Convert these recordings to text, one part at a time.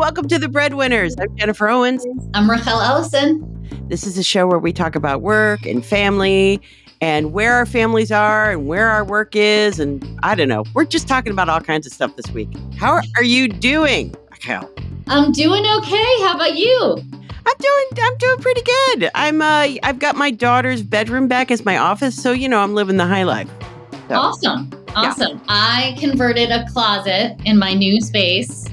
welcome to the Breadwinners. I'm Jennifer Owens. I'm Rachael Ellison. This is a show where we talk about work and family and where our families are and where our work is. And I don't know. We're just talking about all kinds of stuff this week. How are you doing, Rachael? I'm doing okay. How about you? I'm doing I'm doing pretty good. I'm uh I've got my daughter's bedroom back as my office, so you know I'm living the high life. So, Awesome. Awesome. I converted a closet in my new space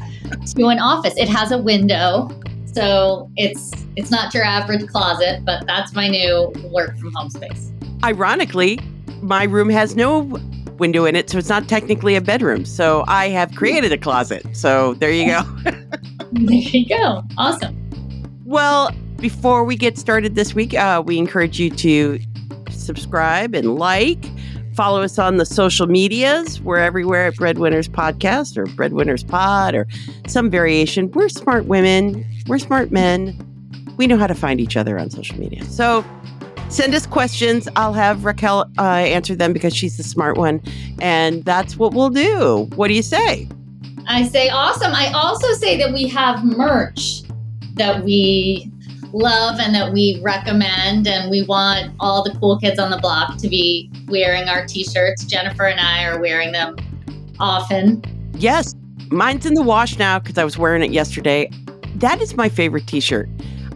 to an office. It has a window. So it's it's not your average closet, but that's my new work from home space. Ironically, my room has no window in it, so it's not technically a bedroom. So I have created a closet. So there you go. There you go. Awesome. Well, before we get started this week, uh, we encourage you to subscribe and like. Follow us on the social medias. We're everywhere at Breadwinners Podcast or Breadwinners Pod or some variation. We're smart women. We're smart men. We know how to find each other on social media. So send us questions. I'll have Raquel uh, answer them because she's the smart one. And that's what we'll do. What do you say? I say awesome. I also say that we have merch that we love and that we recommend and we want all the cool kids on the block to be wearing our t-shirts. Jennifer and I are wearing them often. Yes, mine's in the wash now because I was wearing it yesterday. That is my favorite T-shirt.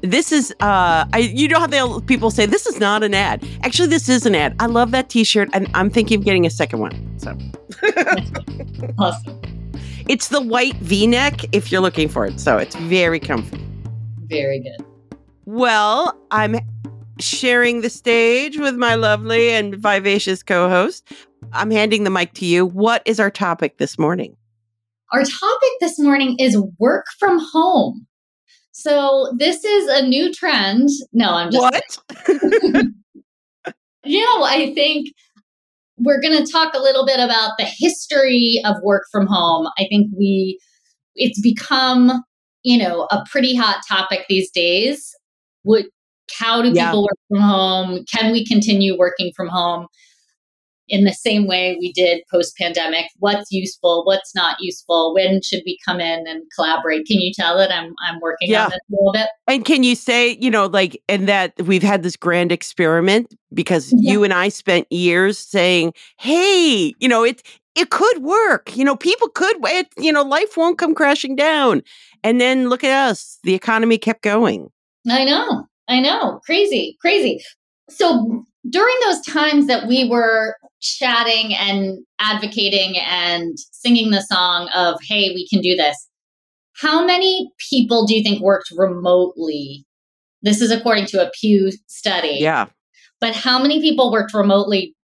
This is, uh, I you know how they people say this is not an ad. Actually, this is an ad. I love that T-shirt, and I'm thinking of getting a second one. So Awesome. it's the white V-neck if you're looking for it. So it's very comfy. Very good. Well, I'm sharing the stage with my lovely and vivacious co-host. I'm handing the mic to you. What is our topic this morning? Our topic this morning is work from home. So this is a new trend. No, I'm just What? you know, I think we're going to talk a little bit about the history of work from home. I think we, it's become, you know, a pretty hot topic these days. What, how do Yeah. people work from home? Can we continue working from home in the same way we did post pandemic? What's useful? What's not useful? When should we come in and collaborate? Can you tell that I'm, I'm working Yeah. on this a little bit? And can you say, you know, like, and that we've had this grand experiment because Yeah. you and I spent years saying, hey, you know, it it could work. You know, people could it, you know, life won't come crashing down. And then look at us. The economy kept going. I know. I know. Crazy, crazy. So during those times that we were chatting and advocating and singing the song of, hey, we can do this, how many people do you think worked remotely? This is according to a Pew study. Yeah. But how many people worked remotely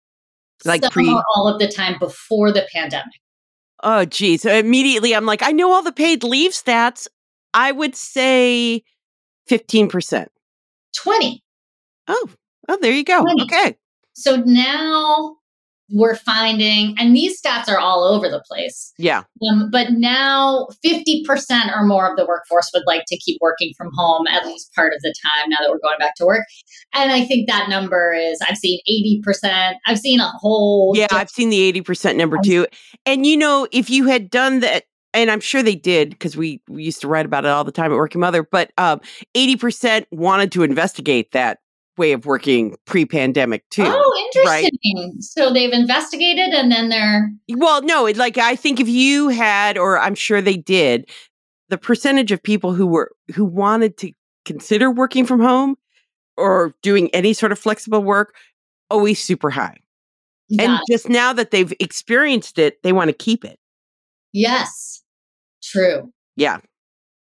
Like pre- all of the time before the pandemic? Oh, geez. So immediately I'm like, I know all the paid leave stats. I would say 15%. 20. Oh, oh, there you go. 20. Okay. So now we're finding, and these stats are all over the place. Yeah. Um, but now 50% or more of the workforce would like to keep working from home at least part of the time now that we're going back to work. And I think that number is, I've seen 80%. I've seen a whole. Yeah, I've seen the 80% number too. And you know, if you had done that, and I'm sure they did because we, we used to write about it all the time at Working Mother, but um, 80% wanted to investigate that way of working pre pandemic too. Oh, interesting. So they've investigated and then they're. Well, no, it, like I think if you had, or I'm sure they did, the percentage of people who were who wanted to consider working from home or doing any sort of flexible work always super high. And just now that they've experienced it, they want to keep it. yes, true. Yeah.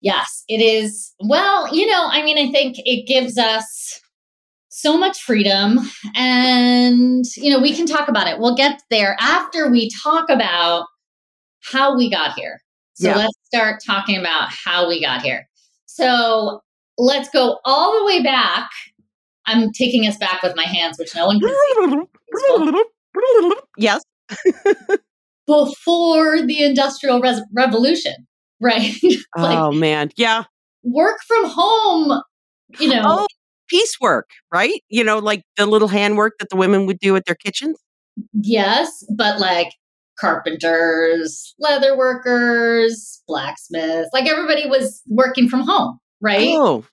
Yes, it is. Well, you know, I mean, I think it gives us so much freedom and, you know, we can talk about it. We'll get there after we talk about how we got here. So Yeah. let's start talking about how we got here. So let's go all the way back. I'm taking us back with my hands, which no one can see. yes. Before the Industrial Res- Revolution, right? like oh man. Yeah. work from home, you know. Oh, piecework, right? You know, like the little handwork that the women would do at their kitchens. Yes, but like carpenters, leather workers, blacksmiths. Like everybody was working from home, right? Oh,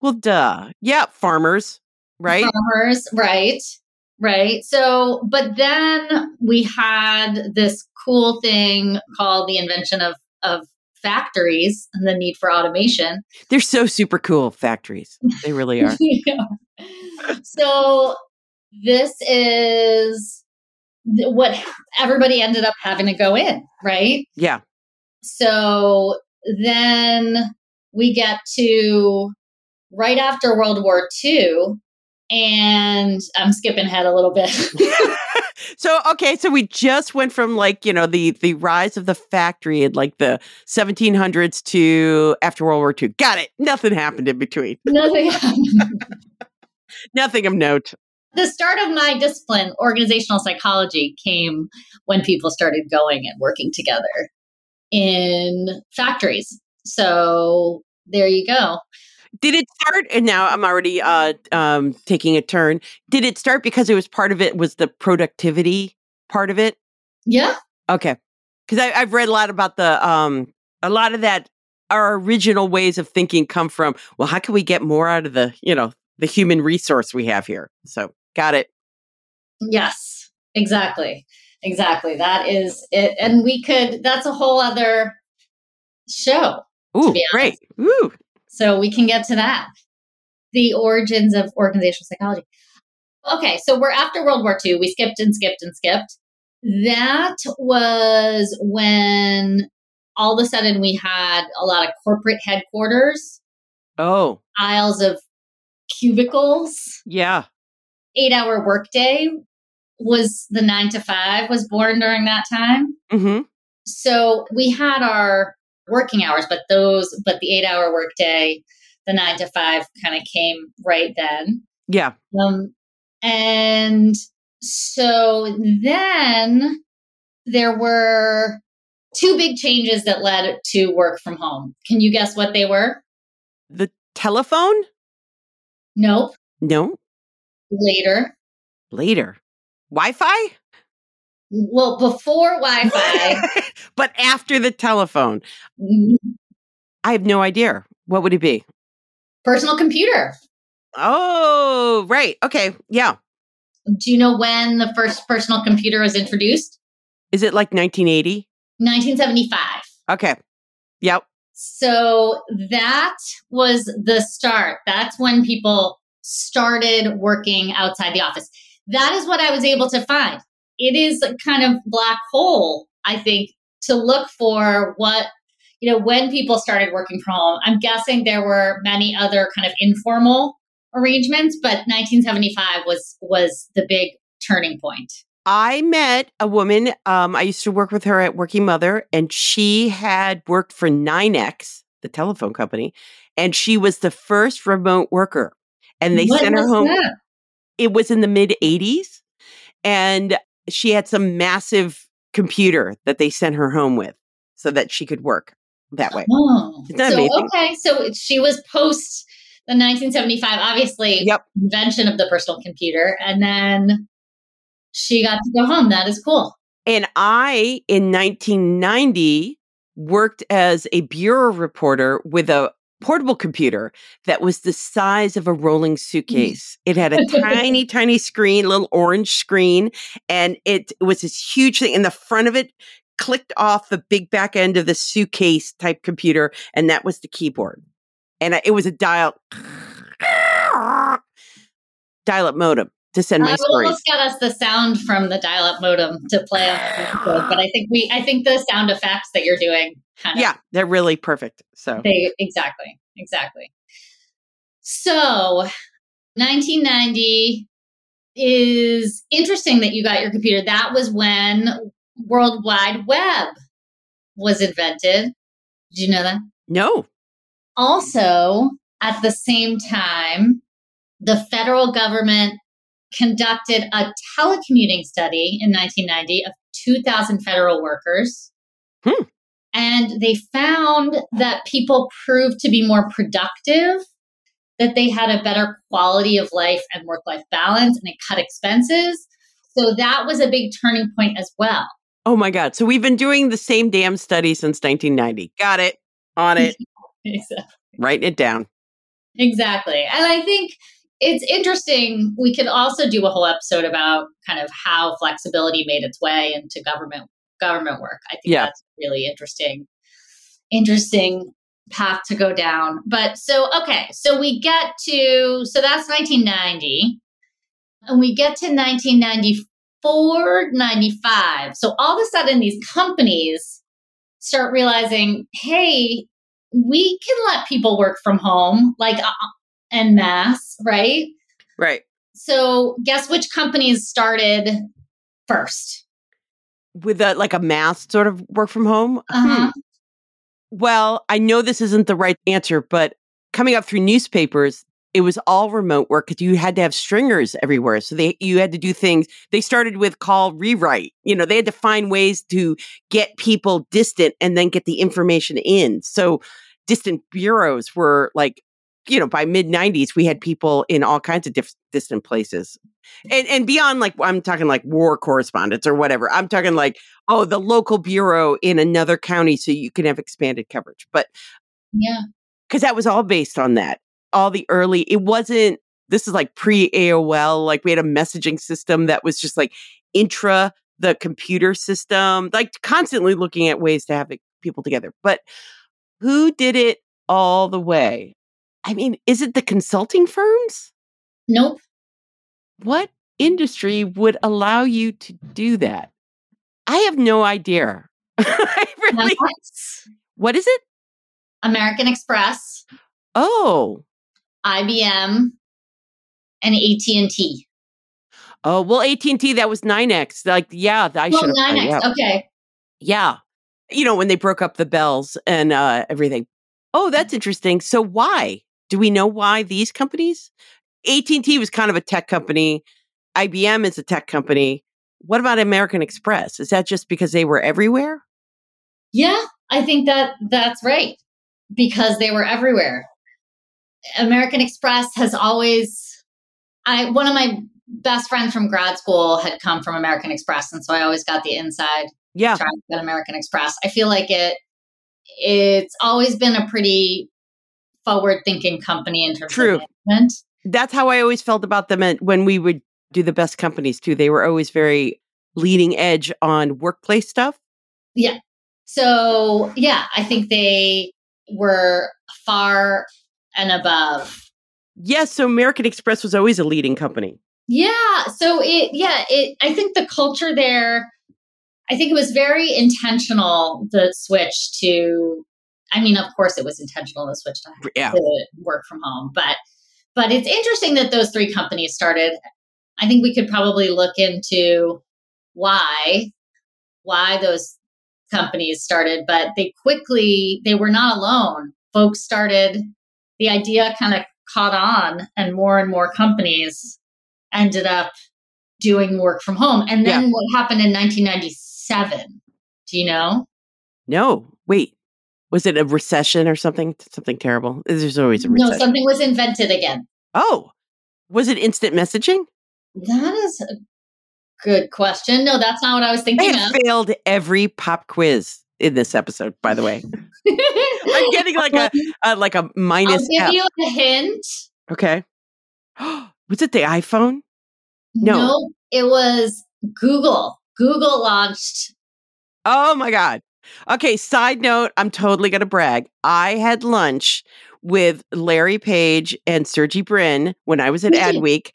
well, duh. Yeah, farmers, right? Farmers, right? Right. So, but then we had this cool thing called the invention of of factories and the need for automation. They're so super cool factories. They really are. yeah. So this is what everybody ended up having to go in, right? Yeah. So then we get to right after World War II, and I'm skipping ahead a little bit. so okay, so we just went from like you know the the rise of the factory in like the 1700s to after World War II. Got it. Nothing happened in between. Nothing. Nothing of note. The start of my discipline, organizational psychology, came when people started going and working together in factories. So there you go. Did it start? And now I'm already uh, um, taking a turn. Did it start because it was part of it was the productivity part of it? Yeah. Okay. Because I've read a lot about the um, a lot of that. Our original ways of thinking come from well, how can we get more out of the you know the human resource we have here? So got it. Yes, exactly, exactly. That is it, and we could. That's a whole other show. Ooh, great. Ooh, so we can get to that. The origins of organizational psychology. Okay, so we're after World War II. We skipped and skipped and skipped. That was when all of a sudden we had a lot of corporate headquarters. Oh. Aisles of cubicles. Yeah. Eight hour workday was the nine to five was born during that time. Mm-hmm. So we had our working hours, but those, but the eight hour workday, the nine to five kind of came right then. Yeah. Um, and so then there were two big changes that led to work from home. Can you guess what they were? The telephone? Nope. No. Later. Later. Wi Fi? Well, before Wi Fi. but after the telephone. Mm-hmm. I have no idea. What would it be? Personal computer. Oh, right. Okay. Yeah. Do you know when the first personal computer was introduced? Is it like 1980? 1975. Okay. Yep. So that was the start. That's when people started working outside the office. That is what I was able to find. It is a kind of black hole, I think, to look for what, you know, when people started working from home. I'm guessing there were many other kind of informal arrangements, but 1975 was was the big turning point. I met a woman. Um, I used to work with her at Working Mother, and she had worked for NYNEX, the telephone company, and she was the first remote worker. And they what sent her home. That? It was in the mid 80s. And she had some massive computer that they sent her home with so that she could work that way. Oh, so, amazing? okay. So she was post the 1975, obviously, Yep. invention of the personal computer. And then she got to go home. That is cool. And I, in 1990, worked as a bureau reporter with a portable computer that was the size of a rolling mm. suitcase. It had a tiny, tiny screen, little orange screen, and it was this huge thing. And the front of it clicked off the big back end of the suitcase type computer, and that was the keyboard. And it was a dial dial up modem to send my I stories. almost got us the sound from the dial-up modem to play on the episode, but I think we, I think the sound effects that you're doing, kind of, Yeah, they're really perfect. So they exactly, exactly. So, 1990 is interesting that you got your computer. That was when World Wide Web was invented. Did you know that? no. Also, at the same time, the federal government conducted a telecommuting study in 1990 of 2,000 federal workers. Hmm. And they found that people proved to be more productive, that they had a better quality of life and work life balance, and it cut expenses. So that was a big turning point as well. Oh my God. So we've been doing the same damn study since 1990. Got it. On it. exactly. Writing it down. Exactly. And I think it's interesting. We could also do a whole episode about kind of how flexibility made its way into government government work. I think Yeah. that's really interesting. Interesting path to go down. But so okay, so we get to so that's 1990. And we get to 1994, 95. So all of a sudden these companies start realizing, hey, we can let people work from home like uh, en masse, right? Right. So guess which companies started first? With a like a mass sort of work from home. Uh-huh. Hmm. Well, I know this isn't the right answer, but coming up through newspapers, it was all remote work because you had to have stringers everywhere. So they you had to do things. They started with call rewrite. You know, they had to find ways to get people distant and then get the information in. So distant bureaus were like, you know, by mid '90s, we had people in all kinds of diff- distant places, and and beyond like I'm talking like war correspondents or whatever. I'm talking like oh the local bureau in another county so you can have expanded coverage. But Yeah. because that was all based on that. All the early, it wasn't. This is like pre AOL. Like we had a messaging system that was just like intra the computer system, like constantly looking at ways to have it, people together. But who did it all the way? I mean, is it the consulting firms? Nope. What industry would allow you to do that? I have no idea. Really, what is it? American Express, Oh, IBM, and AT&T. oh, well, AT and T. That was NYNEX. Like, yeah, I Well, should have. NYNEX. Yeah. Okay. yeah, you know when they broke up the bells and uh, everything. Oh, that's interesting. So why? Do we know why these companies? AT and T was kind of a tech company. IBM is a tech company. What about American Express? Is that just because they were everywhere? Yeah, I think that that's right because they were everywhere. American Express has always I one of my best friends from grad school had come from American Express and so I always got the inside Yeah, track at American Express. I feel like it it's always been a pretty forward thinking company in terms True. of management. that's how I always felt about them at- when we would do the best companies too. They were always very leading edge on workplace stuff. Yeah. So yeah, I think they were far and above Yes, so American Express was always a leading company. Yeah. So it, yeah, it, I think the culture there, I think it was very intentional, the switch to, I mean, of course it was intentional, to switch to, Yeah. to work from home, but, but it's interesting that those three companies started. I think we could probably look into why, why those companies started, but they quickly, they were not alone. Folks started, the idea kind of caught on and more and more companies ended up doing work from home. And then what happened in 1997? Do you know? No, wait. Was it a recession or something? Something terrible? There's always a recession. No, something was invented again. oh, was it instant messaging? That is a good question. No, that's not what I was I thinking of. failed every pop quiz in this episode, by the way. I'm getting like a, a like a I'll minus give F. you a hint. Okay. was it the iPhone? No. it was Google. Google launched. Oh my God. Okay, side note, I'm totally going to brag. I had lunch with Larry Page and Sergey Brin when I was at Really? Adweek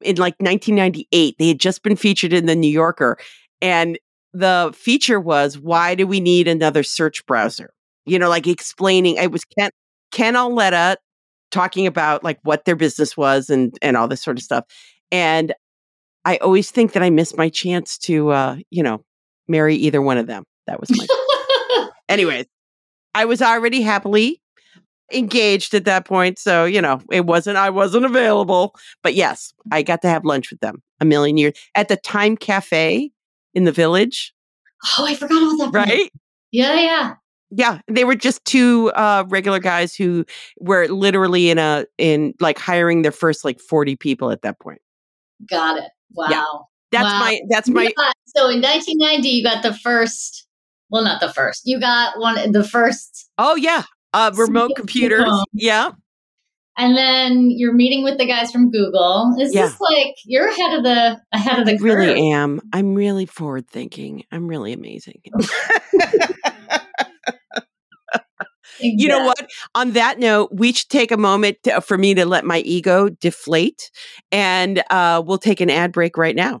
in like 1998. They had just been featured in the New Yorker. And the feature was, why do we need another search browser? You know, like explaining, it was Ken, Ken Auletta talking about like what their business was and, and all this sort of stuff. And I always think that I missed my chance to, uh, you know, marry either one of them. That was my Anyways, I was already happily engaged at that point. So, you know, it wasn't, I wasn't available. But yes, I got to have lunch with them a million years at the Time Cafe in the village, oh, I forgot about that. right? Yeah, yeah. Yeah. They were just two uh, regular guys who were literally in a, in like hiring their first like 40 people at that point. Got it. Wow. Yeah. That's Wow. my that's my got- so in 1990, you got the first. Well, not the first. You got one the first, Oh yeah. Uh remote computers. Yeah. and then you're meeting with the guys from Google. It's Yeah. just like you're ahead of the ahead of the I curve. really am. I'm really forward thinking. I'm really amazing. You know what? On that note, we should take a moment to, for me to let my ego deflate, and uh, we'll take an ad break right now.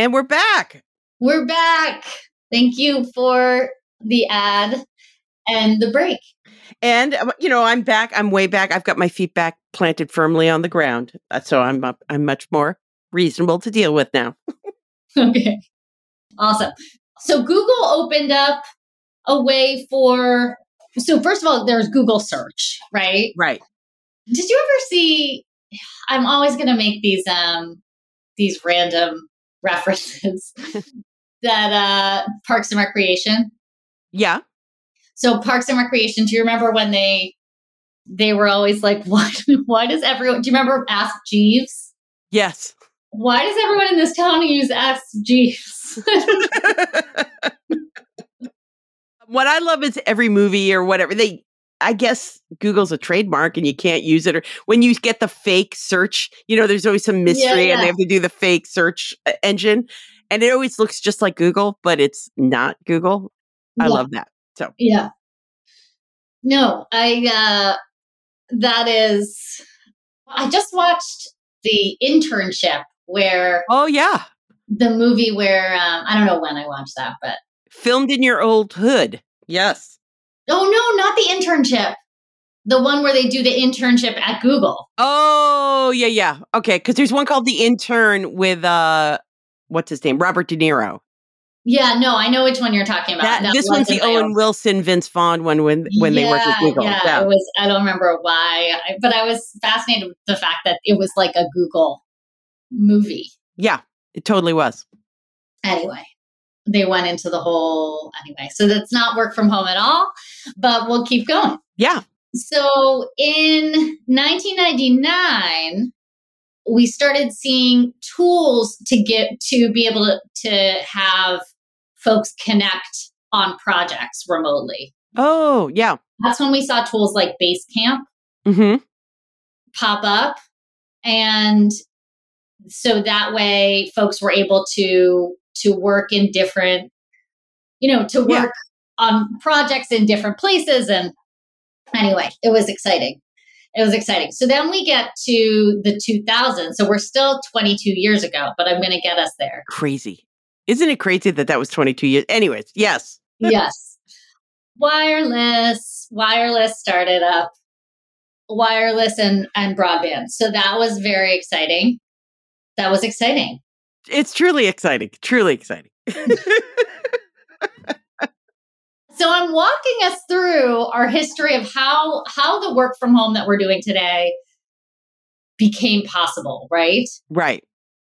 And we're back. We're back. Thank you for the ad and the break. And uh, you know, I'm back. I'm way back. I've got my feet back planted firmly on the ground, Uh, so I'm up, I'm much more reasonable to deal with now. Okay. Awesome. So Google opened up a way for so first of all, there's Google search, right? Right. Did you ever see I'm always gonna make these um these random references that uh Parks and Recreation. Yeah. So Parks and Recreation, do you remember when they they were always like, "What? why does everyone do you remember Ask Jeeves? Yes. Why does everyone in this town use Ask Jeeves? what I love is every movie or whatever they. I guess Google's a trademark and you can't use it. Or when you get the fake search, you know, there's always some mystery Yeah, and they have to do the fake search uh, engine. And it always looks just like Google, but it's not Google. I Yeah. love that. So, Yeah. No, I uh that is I just watched the internship where oh, yeah. the movie where um I don't know when I watched that, but Filmed in your old hood. Yes. Oh no, not the internship. The one where they do the internship at Google. Oh, yeah, yeah. Okay. Cause there's one called The Intern with, uh, what's his name? Robert De Niro. Yeah, no, I know which one you're talking about. That, That this one's the Owen Wilson, Vince Vaughn one when, when they worked at Yeah, Google. Yeah, it was. I don't remember why, but I was fascinated with the fact that it was like a Google movie. Yeah, it totally was. Anyway, they went into the whole anyway. So that's not work from home at all, but we'll keep going. Yeah. So in 1999, we started seeing tools to get to be able to, to have folks connect on projects remotely. Oh, yeah. That's when we saw tools like Basecamp hmm pop up. And so that way folks were able to to work in different, you know, to Yeah. work on projects in different places. And anyway, it was exciting. It was exciting. So then we get to the 2000s. So we're still 22 years ago, but I'm going to get us there. Crazy. Isn't it crazy that that was 22 years? Anyways, yes. yes. Wireless, wireless started up. Wireless and, and broadband. So that was very exciting. That was exciting. It's truly exciting. Truly exciting. So I'm walking us through our history of how how the work from home that we're doing today became possible, right? right.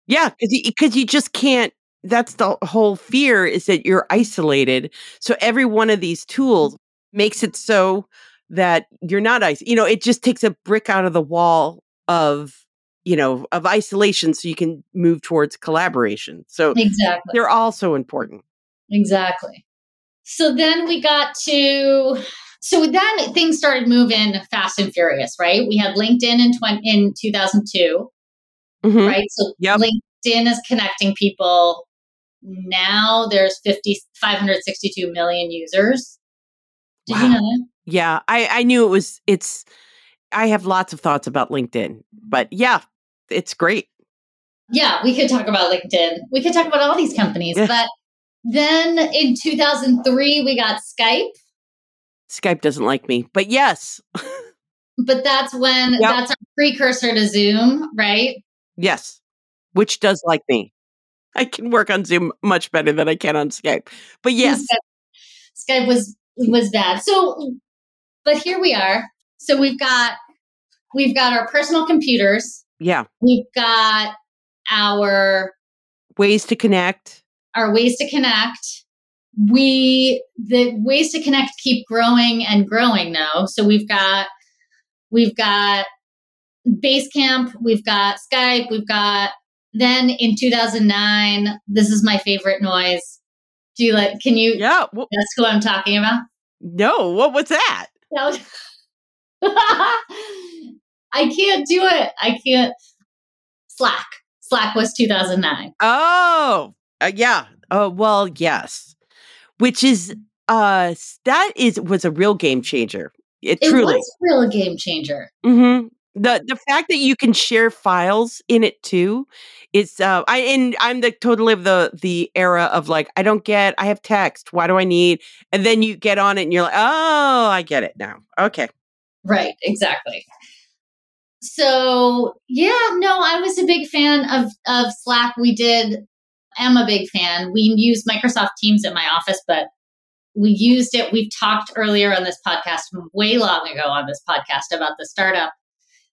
Yeah. Because you, 'cause you just can't. That's the whole fear is that you're isolated. So every one of these tools makes it so that you're not isolated. You know, it just takes a brick out of the wall of, you know, of isolation so you can move towards collaboration. So Exactly. they're all so important. Exactly. So then we got to so then things started moving fast and furious, right? We had LinkedIn in 20, in 2002, Mhm. right? So Yep. LinkedIn is connecting people. Now there's 50 562 million users. Did you know that? Yeah, I I knew it was it's I have lots of thoughts about LinkedIn, but yeah, it's great. Yeah, we could talk about LinkedIn. We could talk about all these companies, Yeah. but then in 2003 we got Skype. Skype doesn't like me, but yes. but that's when Yep. that's a precursor to Zoom, right? Yes. Which does like me. I can work on Zoom much better than I can on Skype. But yes. Skype, Skype was was bad. So, but here we are. So we've got we've got our personal computers. Yeah. We've got our Ways to connect. our ways to connect. We the ways to connect keep growing and growing now. So we've got we've got Basecamp, we've got Skype, we've got then in 2009, this is my favorite noise. Do you like can you Yeah. Well, guess who I'm talking about? no. What was that? That was- I can't do it. I can't. Slack. Slack was 2009. Oh, uh, yeah. Oh, well, yes. Which is uh that is was a real game changer. It, It truly. was a real game changer. hmm The the fact that you can share files in it too is uh I and I'm the totally of the the era of like I don't get I have text why do I need and then you get on it and you're like oh I get it now okay Right, exactly. So yeah, no, I was a big fan of of Slack. We did am a big fan. We use Microsoft Teams at my office, but we used it. We've talked earlier on this podcast, way long ago on this podcast, about the startup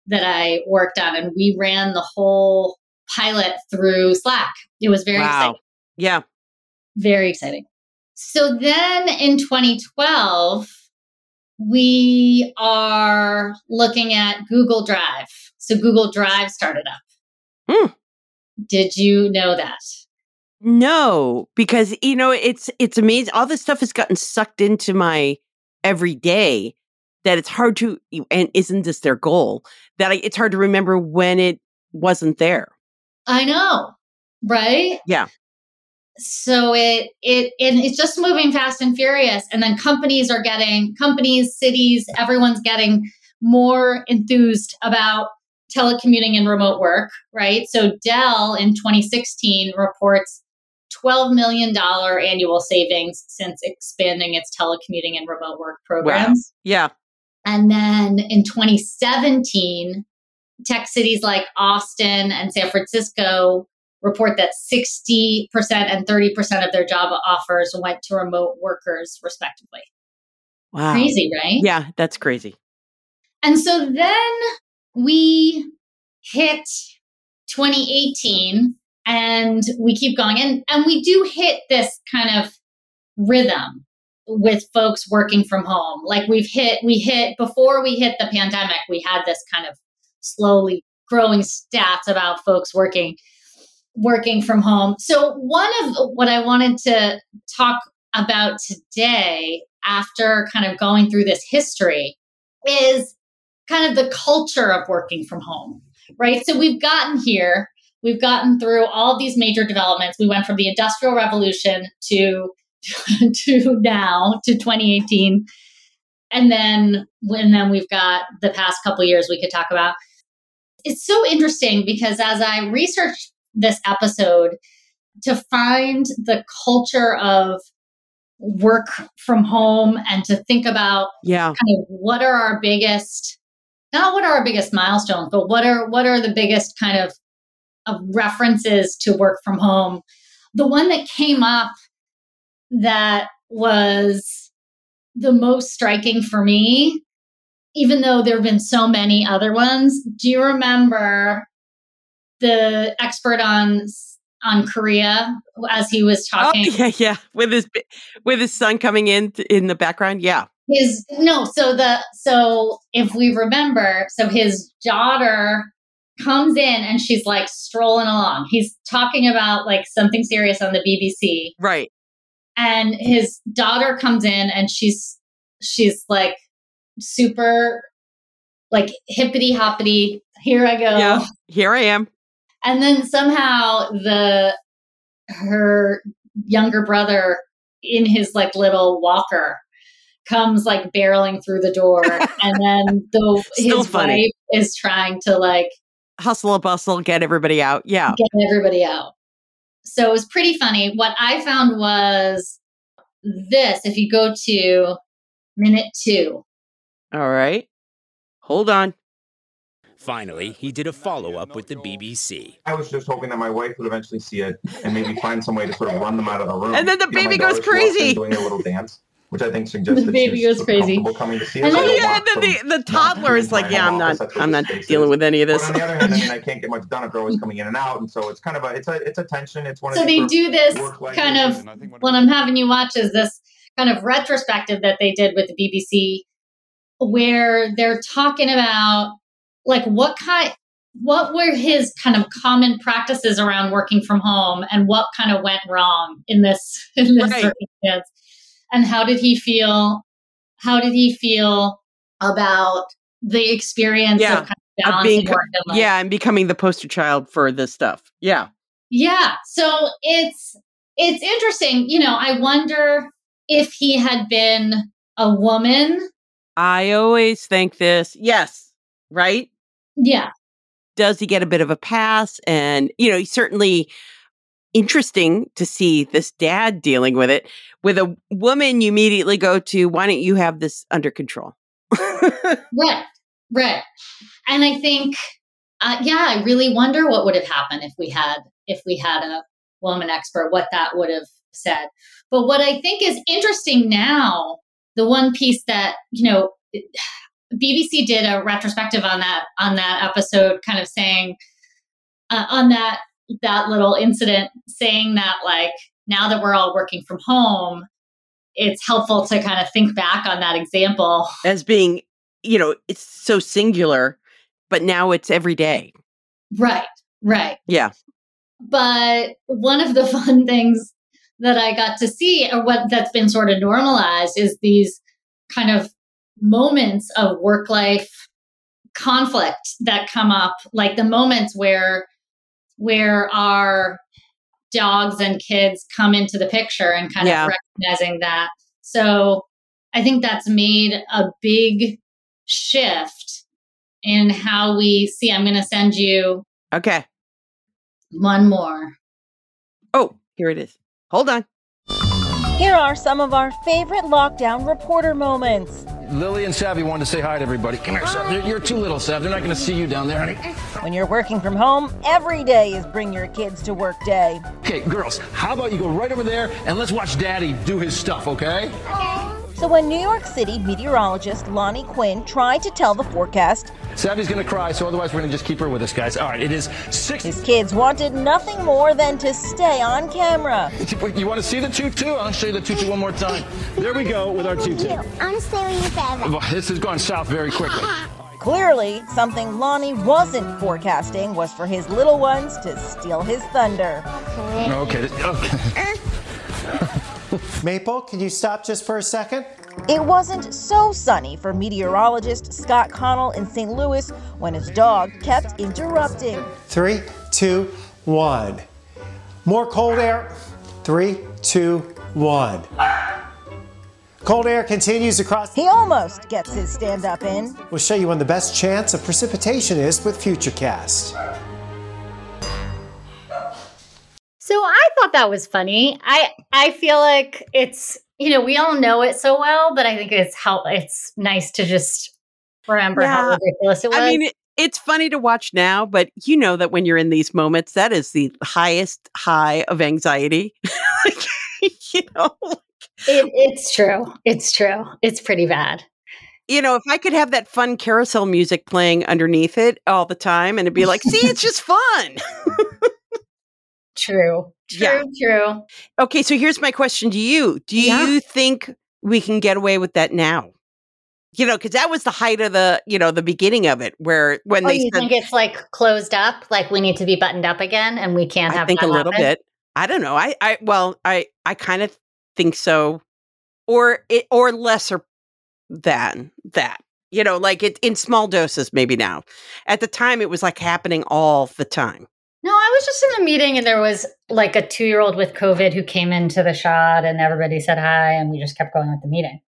that I worked on, and we ran the whole pilot through Slack. It was very wow exciting. yeah Very exciting. So then in 2012, we are looking at Google Drive. So Google Drive started up. Hmm. Did you know that? no because you know it's it's amazing all this stuff has gotten sucked into my everyday that it's hard to and isn't this their goal that I, it's hard to remember when it wasn't there I know, right? Yeah. So it it and it's just moving fast and furious, and then companies are getting companies, cities, everyone's getting more enthused about telecommuting and remote work, right? So Dell in 2016 reports 12 million dollar annual savings since expanding its telecommuting and remote work programs. yeah And then in 2017, tech cities like Austin and San Francisco report that 60% and 30% of their job offers went to remote workers, respectively. wow Crazy, right? yeah that's crazy And so then we hit 2018 and we keep going. And, and we do hit this kind of rhythm with folks working from home. Like we've hit, we hit, before we hit the pandemic, we had this kind of slowly growing stats about folks working working from home. So one of what I wanted to talk about today after kind of going through this history is kind of the culture of working from home, right? So we've gotten here, we've gotten through all these major developments. We went from the industrial revolution to to now to 2018 and then and then we've got the past couple years we could talk about it's so interesting because as i researched this episode to find the culture of work from home and to think about yeah. kind of what are our biggest not what are our biggest milestones but what are what are the biggest kind of of references to work from home. The one that came up that was the most striking for me even though there have been so many other ones do you remember the expert on on korea as he was oh, talking. yeah yeah. With his with his son coming in t- in the background yeah. His no so the so if we remember so his daughter comes in and she's like strolling along. He's talking about like something serious on the bbc right. And his daughter comes in and she's she's like super like hippity hoppity here i go. Yeah. here i am and then somehow the her younger brother in his like little walker comes like barreling through the door. And then the his funny. wife is trying to like hustle a bustle get everybody out. Yeah. get everybody out. So it was pretty funny. What i found was this if you go to minute two. All right. Hold on. Finally, he did a follow up with the BBC. I was just hoping that my wife would eventually see it and maybe find some way to sort of run them out of the room. And then the You know, baby goes daughter, she crazy. doing a little dance, which I think suggests The baby goes crazy. comfortable coming to see us. And then- Yeah, and then the, the toddler is like, yeah, I'm not, office, that's what I'm not dealing is. with any of But this. on the other hand, I mean, I can't get much done if they're always coming in and out, and so it's kind of a, it's a, it's a tension. It's one of So they do this kind of and I think what I'm having you watch is this kind of retrospective that they did with the BBC where they're talking about like what kind what were his kind of common practices around working from home and what kind of went wrong in this in this Right. circumstance and how did he feel how did he feel about the experience Yeah, of kind of Of balancing being work and life? yeah, and becoming the poster child for this stuff. Yeah. Yeah. So it's it's interesting. You know, I wonder if he had been a woman. I always think this. Yes. Right. Yeah. Does he get a bit of a pass? And, you know, he's certainly interesting to see this dad dealing with it. With a woman, you immediately go to, why don't you have this under control? Right. Right. And I think uh, yeah, I really wonder what would have happened if we had if we had a woman expert, what that would have said. But what I think is interesting now, the one piece that, you know, BBC did a retrospective on that on that episode kind of saying uh, on that that little incident saying that like now that we're all working from home it's helpful to kind of think back on that example As being, you know, it's so singular, but now it's every day. right right Yeah. but one of the fun things that I got to see, or what that's been sort of normalized, is these kind of moments of work life conflict that come up, like the moments where where our dogs and kids come into the picture and kind Yeah. of recognizing that. So I think that's made a big shift in how we see. I'm going to send you Okay. one more. Oh, here it is. Hold on. Here are some of our favorite lockdown reporter moments. Lily and Savvy wanted to say hi to everybody. Come here, Sav. You're- You're too little, Sav. They're not going to see you down there, honey. When you're working from home, every day is bring your kids to work day. Okay, girls, how about you go right over there and let's watch Daddy do his stuff, okay? So when New York City meteorologist Lonnie Quinn tried to tell the forecast, Savvy's going to cry, so otherwise we're going to just keep her with us, guys. All right, it is six. his kids wanted nothing more than to stay on camera. You want to see the tutu? I'll show you the tutu one more time. There we go with our tutu. I'm gonna stay with you forever. This has gone south very quickly. Clearly, something Lonnie wasn't forecasting was for his little ones to steal his thunder. Okay, th- okay. Um, Maple, can you stop just for a second? It wasn't so sunny for meteorologist Scott Connell in St. Louis when his dog kept interrupting. Three, two, one. More cold air. Three, two, one. Cold air continues across. He almost gets his stand up in. We'll show you when the best chance of precipitation is with Futurecast. So I thought that was funny. I I feel like it's you know we all know it so well, but I think it's how it's nice to just remember how ridiculous it was. I mean, it, it's funny to watch now, but you know that when you're in these moments, that is the highest high of anxiety. Like, you know, It, it's true. It's true. It's pretty bad. you know, if I could have that fun carousel music playing underneath it all the time, and it'd be like, see, it's just fun. True. True. Yeah. True. okay, so here's my question to you: Do Yeah. you think we can get away with that now? You know, because that was the height of the, you know, the beginning of it, where when Oh, they you said, think it's like closed up? Like we need to be buttoned up again, and we can't I have. think a little happen? bit. I don't know. I, I, well, I, I kind of think so, or it, or lesser than that. You know, like it in small doses, maybe now. At the time, it was like happening all the time. No, I was just in a meeting and there was like a two year old with COVID who came into the shot and everybody said hi and we just kept going with the meeting.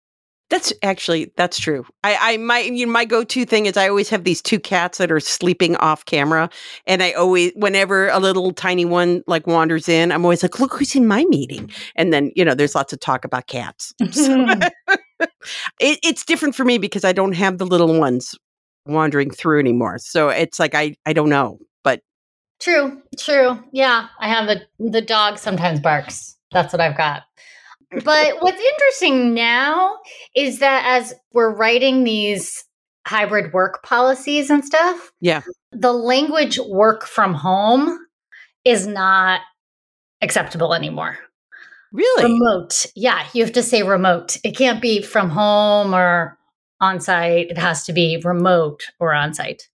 That's actually that's true. I, I my you know, my go to thing is I always have these two cats that are sleeping off camera, and I always whenever a little tiny one like wanders in, I'm always like, look who's in my meeting, and then you know there's lots of talk about cats. So, it, it's different for me because I don't have the little ones wandering through anymore. So it's like I I don't know, True, true. Yeah, I have a the dog sometimes barks. That's what I've got. But what's interesting now is that as we're writing these hybrid work policies and stuff, yeah, the language work from home is not acceptable anymore. Really? Remote. Yeah, you have to say remote. It can't be from home or on site. It has to be remote or on site.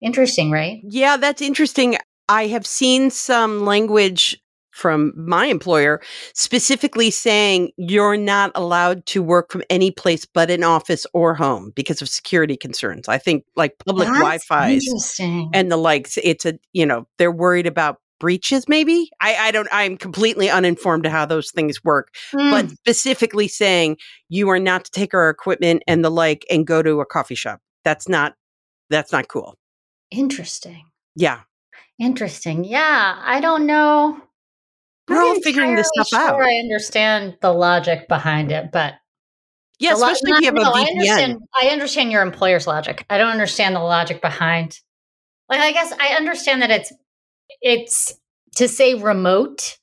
Interesting, right? Yeah, that's interesting. I have seen some language from my employer specifically saying you're not allowed to work from any place but an office or home because of security concerns. I think like public Wi-Fi and the likes. It's a you know they're worried about breaches. Maybe I I don't. I'm completely uninformed to how those things work. Mm. But specifically saying you are not to take our equipment and the like and go to a coffee shop. That's not that's not cool. Interesting. Yeah. Interesting. Yeah. I don't know. We're all figuring this stuff sure out. I understand the logic behind it, but yeah, especially if you have no, a VPN. I understand, I understand your employer's logic. I don't understand the logic behind. Like, I guess I understand that it's it's to say remote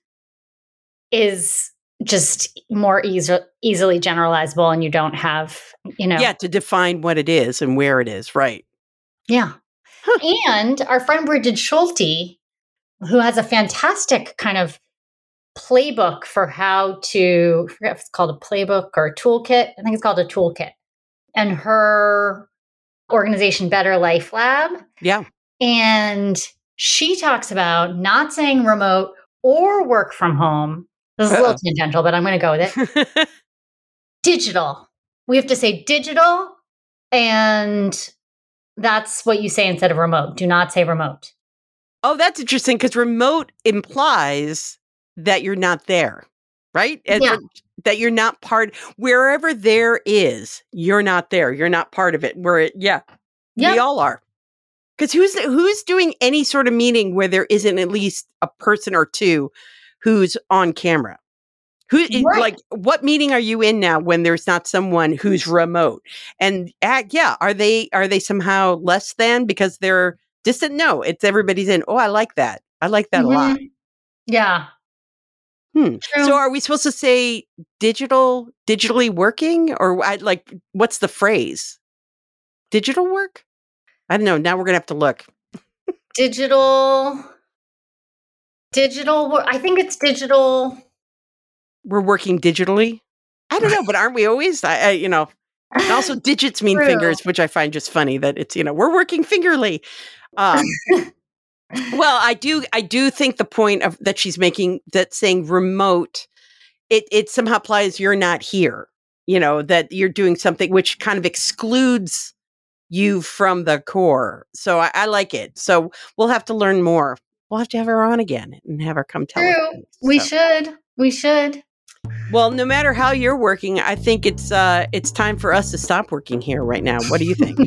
is just more easy, easily generalizable, and you don't have you know yeah to define what it is and where it is, right? Yeah. And our friend Brigid Schulte, who has a fantastic kind of playbook for how to I forget if it's called a playbook or a toolkit. I think it's called a toolkit. And her organization Better Life Lab. Yeah. And she talks about not saying remote or work from home. This is a little tangential, but I'm going to go with it. digital. We have to say digital, and that's what you say instead of remote. Do not say remote. Oh, that's interesting because remote implies that you're not there, right? And yeah. that you're not part wherever there is, you're not there. You're not part of it. Where it, yeah, yeah. we all are. Because who's who's doing any sort of meeting where there isn't at least a person or two who's on camera? Who right. like what meeting are you in now when there's not someone who's remote? And uh, yeah, are they are they somehow less than because they're distant? No, it's everybody's in. Oh, I like that. I like that mm-hmm. a lot. Yeah. Hmm. So are we supposed to say digital, digitally working, or I, like what's the phrase? Digital work? I don't know. Now we're gonna have to look. digital, digital. I think it's digital. We're working digitally. I don't know, but aren't we always? I, I you know. And also, digits mean True. fingers, which I find just funny that it's you know we're working fingerly. Um, well, I do I do think the point of that she's making that saying remote it it somehow implies you're not here. You know, that you're doing something which kind of excludes you from the core. So I, I like it. So we'll have to learn more. We'll have to have her on again and have her come tell True. us. So. We should. We should. Well, no matter how you're working, I think it's uh it's time for us to stop working here right now. What do you think?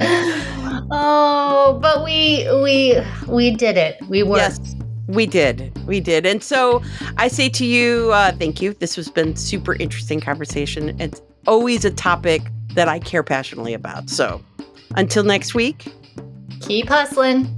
oh, but we we we did it. We worked. Yes, we did. We did. And so I say to you, uh, thank you. This has been super interesting conversation. It's always a topic that I care passionately about. So until next week, keep hustling.